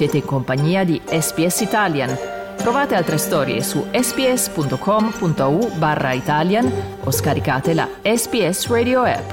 Siete in compagnia di SPS Italian. Trovate altre storie su sps.com.au barra Italian o scaricate la SPS Radio app.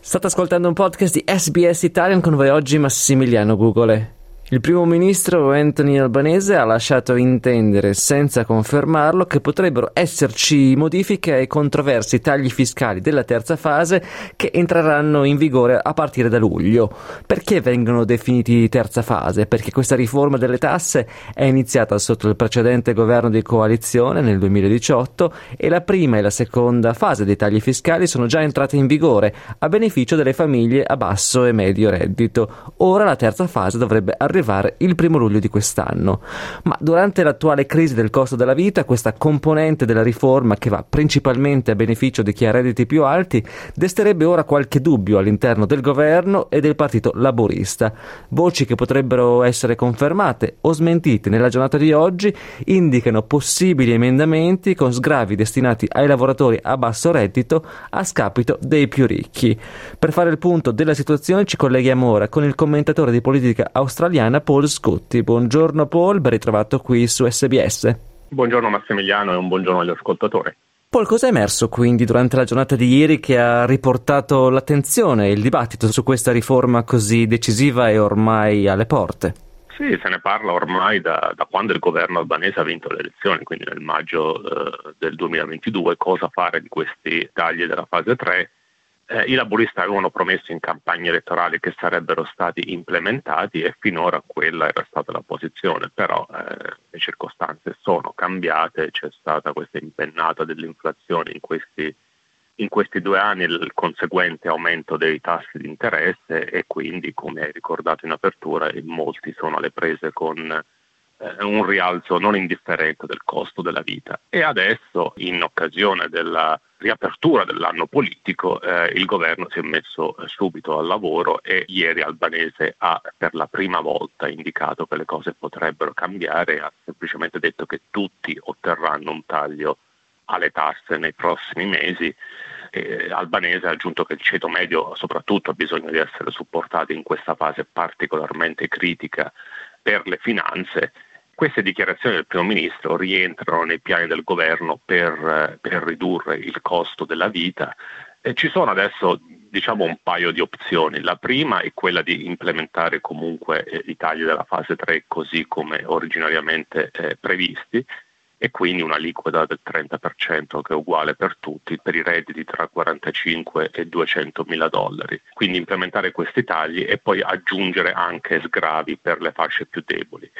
State ascoltando un podcast di SBS Italian con voi oggi Massimiliano Gugole. Il primo ministro Anthony Albanese ha lasciato intendere, senza confermarlo, che potrebbero esserci modifiche ai controversi tagli fiscali della terza fase che entreranno in vigore a partire da luglio. Perché vengono definiti terza fase? Perché questa riforma delle tasse è iniziata sotto il precedente governo di coalizione nel 2018 e la prima e la seconda fase dei tagli fiscali sono già entrate in vigore a beneficio delle famiglie a basso e medio reddito. Ora la terza fase dovrebbe arrivare arrivare il primo luglio di quest'anno. Ma durante l'attuale crisi del costo della vita, questa componente della riforma, che va principalmente a beneficio di chi ha redditi più alti, desterebbe ora qualche dubbio all'interno del governo e del partito laborista. Voci che potrebbero essere confermate o smentite nella giornata di oggi indicano possibili emendamenti con sgravi destinati ai lavoratori a basso reddito a scapito dei più ricchi. Per fare il punto della situazione ci colleghiamo ora con il commentatore di politica australiano italiana Paul Scotti. Buongiorno Paul, ben ritrovato qui su SBS. Buongiorno Massimiliano e un buongiorno agli ascoltatori. Paul, cosa è emerso quindi durante la giornata di ieri che ha riportato l'attenzione e il dibattito su questa riforma così decisiva e ormai alle porte? Sì, se ne parla ormai da, da, quando il governo albanese ha vinto le elezioni, quindi nel maggio eh, del 2022, cosa fare di questi tagli della fase 3 eh, i laburisti avevano promesso in campagna elettorale che sarebbero stati implementati e finora quella era stata la posizione, però eh, le circostanze sono cambiate, c'è stata questa impennata dell'inflazione in questi, in questi due anni, il conseguente aumento dei tassi di interesse e quindi, come hai ricordato in apertura, molti sono alle prese con un rialzo non indifferente del costo della vita. E adesso, in occasione della riapertura dell'anno politico, eh, il governo si è messo eh, subito al lavoro e ieri Albanese ha per la prima volta indicato che le cose potrebbero cambiare, ha semplicemente detto che tutti otterranno un taglio alle tasse nei prossimi mesi. Eh, Albanese ha aggiunto che il ceto medio soprattutto ha bisogno di essere supportato in questa fase particolarmente critica per le finanze. Queste dichiarazioni del primo ministro rientrano nei piani del governo per, eh, per ridurre il costo della vita. E ci sono adesso diciamo un paio di opzioni. La prima è quella di implementare comunque eh, i tagli della fase 3 così come originariamente eh, previsti e quindi un'aliquota del 30% che è uguale per tutti per i redditi tra 45 e 200 mila dollari. Quindi implementare questi tagli e poi aggiungere anche sgravi per le fasce più deboli.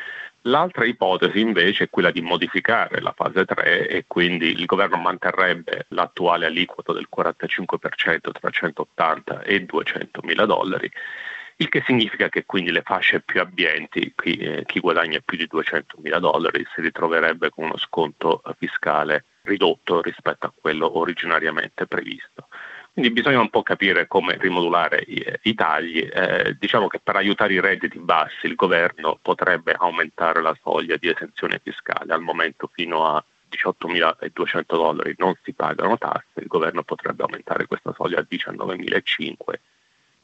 L'altra ipotesi invece è quella di modificare la fase 3 e quindi il governo manterrebbe l'attuale aliquota del 45% tra 180 e 200 mila dollari il che significa che quindi le fasce più abbienti, chi, eh, chi guadagna più di 200 mila dollari, si ritroverebbe con uno sconto fiscale ridotto rispetto a quello originariamente previsto. Quindi bisogna un po' capire come rimodulare i, i tagli. Eh, diciamo che per aiutare i redditi bassi il governo potrebbe aumentare la soglia di esenzione fiscale. Al momento fino a 18.200 dollari non si pagano tasse, il governo potrebbe aumentare questa soglia a 19.500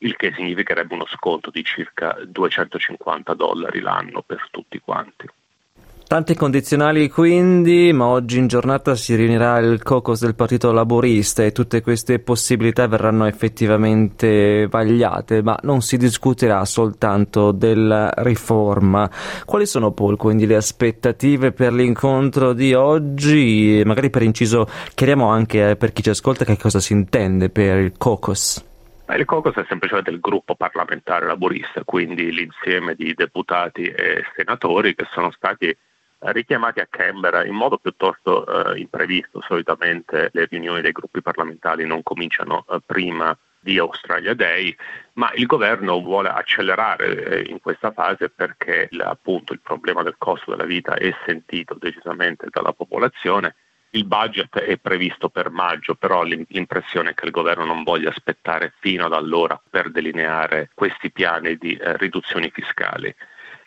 il che significherebbe uno sconto di circa 250 dollari l'anno per tutti quanti. Tante condizionali quindi, ma oggi in giornata si riunirà il caucus del Partito Laborista e tutte queste possibilità verranno effettivamente vagliate, ma non si discuterà soltanto della riforma. Quali sono poi quindi le aspettative per l'incontro di oggi? Magari per inciso chiariamo anche per chi ci ascolta che cosa si intende per il caucus. Il caucus è semplicemente il gruppo parlamentare laborista, quindi l'insieme di deputati e senatori che sono stati richiamati a Canberra in modo piuttosto eh, imprevisto. Solitamente le riunioni dei gruppi parlamentari non cominciano eh, prima di Australia Day, ma il governo vuole accelerare eh, in questa fase perché appunto il problema del costo della vita è sentito decisamente dalla popolazione il budget è previsto per maggio, però l'impressione è che il governo non voglia aspettare fino ad allora per delineare questi piani di eh, riduzioni fiscali.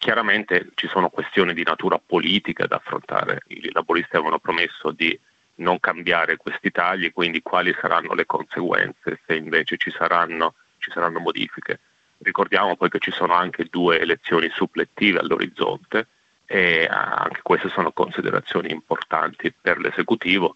Chiaramente ci sono questioni di natura politica da affrontare. I laboristi avevano promesso di non cambiare questi tagli, quindi quali saranno le conseguenze se invece ci saranno, ci saranno modifiche. Ricordiamo poi che ci sono anche due elezioni supplettive all'orizzonte e anche queste sono considerazioni importanti per l'esecutivo.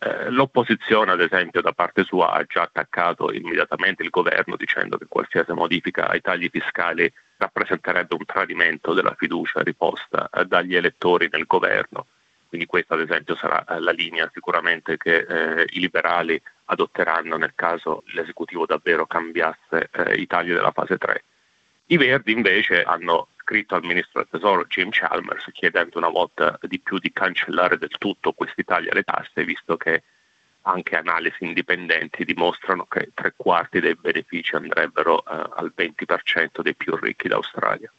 Eh, l'opposizione, ad esempio, da parte sua ha già attaccato immediatamente il governo dicendo che qualsiasi modifica ai tagli fiscali rappresenterebbe un tradimento della fiducia riposta eh, dagli elettori nel governo. Quindi questa, ad esempio, sarà eh, la linea sicuramente che eh, i liberali adotteranno nel caso l'esecutivo davvero cambiasse eh, i tagli della fase 3. I Verdi invece hanno scritto al ministro del tesoro Jim Chalmers chiedendo una volta di più di cancellare del tutto questi tagli alle tasse, visto che anche analisi indipendenti dimostrano che tre quarti dei benefici andrebbero eh, al 20% dei più ricchi d'Australia.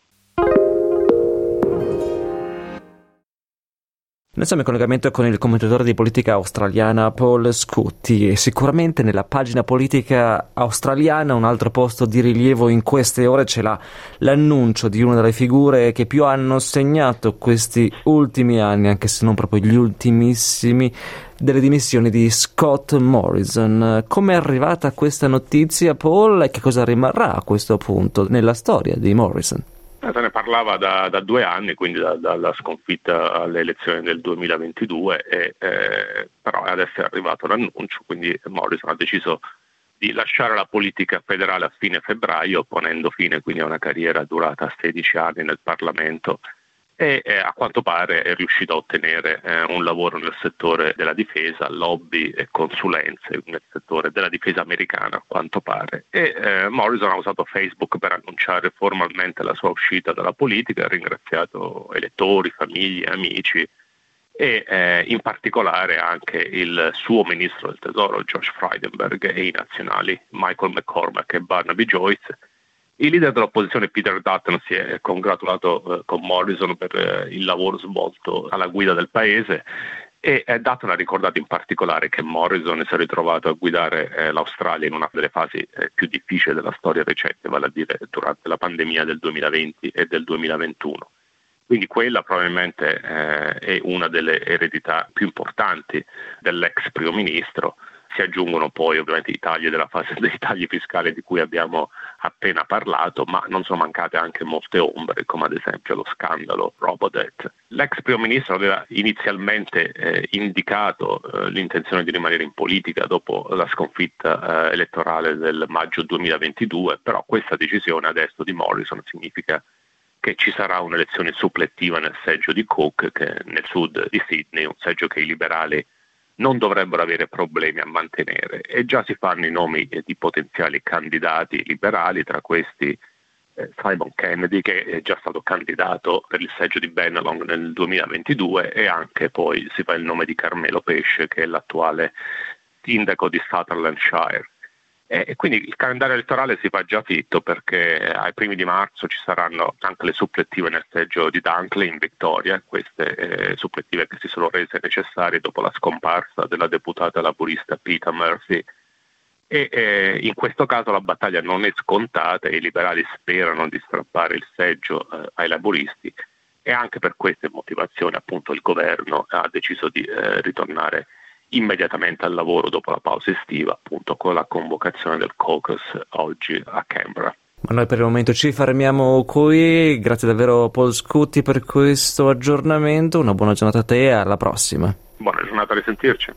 Noi siamo in collegamento con il commentatore di politica australiana Paul Scutti e sicuramente nella pagina politica australiana un altro posto di rilievo in queste ore ce l'ha l'annuncio di una delle figure che più hanno segnato questi ultimi anni, anche se non proprio gli ultimissimi, delle dimissioni di Scott Morrison. Come è arrivata questa notizia Paul e che cosa rimarrà a questo punto nella storia di Morrison? Parlava da, da due anni, quindi da, dalla sconfitta alle elezioni del 2022, e, eh, però adesso è arrivato l'annuncio, quindi Morrison ha deciso di lasciare la politica federale a fine febbraio, ponendo fine quindi a una carriera durata 16 anni nel Parlamento e eh, a quanto pare è riuscito a ottenere eh, un lavoro nel settore della difesa, lobby e consulenze nel settore della difesa americana a quanto pare. E eh, Morrison ha usato Facebook per annunciare formalmente la sua uscita dalla politica, ha ringraziato elettori, famiglie, amici e eh, in particolare anche il suo ministro del tesoro Josh Frydenberg e i nazionali Michael McCormack e Barnaby Joyce il leader dell'opposizione Peter Dutton si è congratulato eh, con Morrison per eh, il lavoro svolto alla guida del paese e eh, Dutton ha ricordato in particolare che Morrison si è ritrovato a guidare eh, l'Australia in una delle fasi eh, più difficili della storia recente, vale a dire durante la pandemia del 2020 e del 2021. Quindi quella probabilmente eh, è una delle eredità più importanti dell'ex primo ministro si aggiungono poi ovviamente i tagli della fase dei tagli fiscali di cui abbiamo appena parlato, ma non sono mancate anche molte ombre, come ad esempio lo scandalo Robodet. L'ex primo ministro aveva inizialmente eh, indicato eh, l'intenzione di rimanere in politica dopo la sconfitta eh, elettorale del maggio 2022, però questa decisione adesso di Morrison significa che ci sarà un'elezione supplettiva nel seggio di Cook, che nel sud di Sydney, un seggio che i liberali non dovrebbero avere problemi a mantenere e già si fanno i nomi eh, di potenziali candidati liberali, tra questi eh, Simon Kennedy che è già stato candidato per il seggio di Bennelong nel 2022 e anche poi si fa il nome di Carmelo Pesce che è l'attuale sindaco di Sutherlandshire. E quindi il calendario elettorale si fa già fitto perché ai primi di marzo ci saranno anche le supplettive nel seggio di Dunkley in Victoria, queste eh, supplettive che si sono rese necessarie dopo la scomparsa della deputata laburista Peter Murphy. E eh, in questo caso la battaglia non è scontata e i liberali sperano di strappare il seggio eh, ai laburisti e anche per queste motivazioni appunto il governo ha deciso di eh, ritornare immediatamente al lavoro dopo la pausa estiva, appunto con la convocazione del caucus oggi a Canberra. Ma noi per il momento ci fermiamo qui, grazie davvero Paul Scutti per questo aggiornamento, una buona giornata a te e alla prossima. Buona giornata, a risentirci.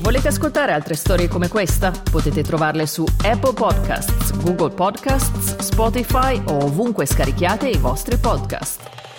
Volete ascoltare altre storie come questa? Potete trovarle su Apple Podcasts, Google Podcasts, Spotify o ovunque scarichiate i vostri podcast.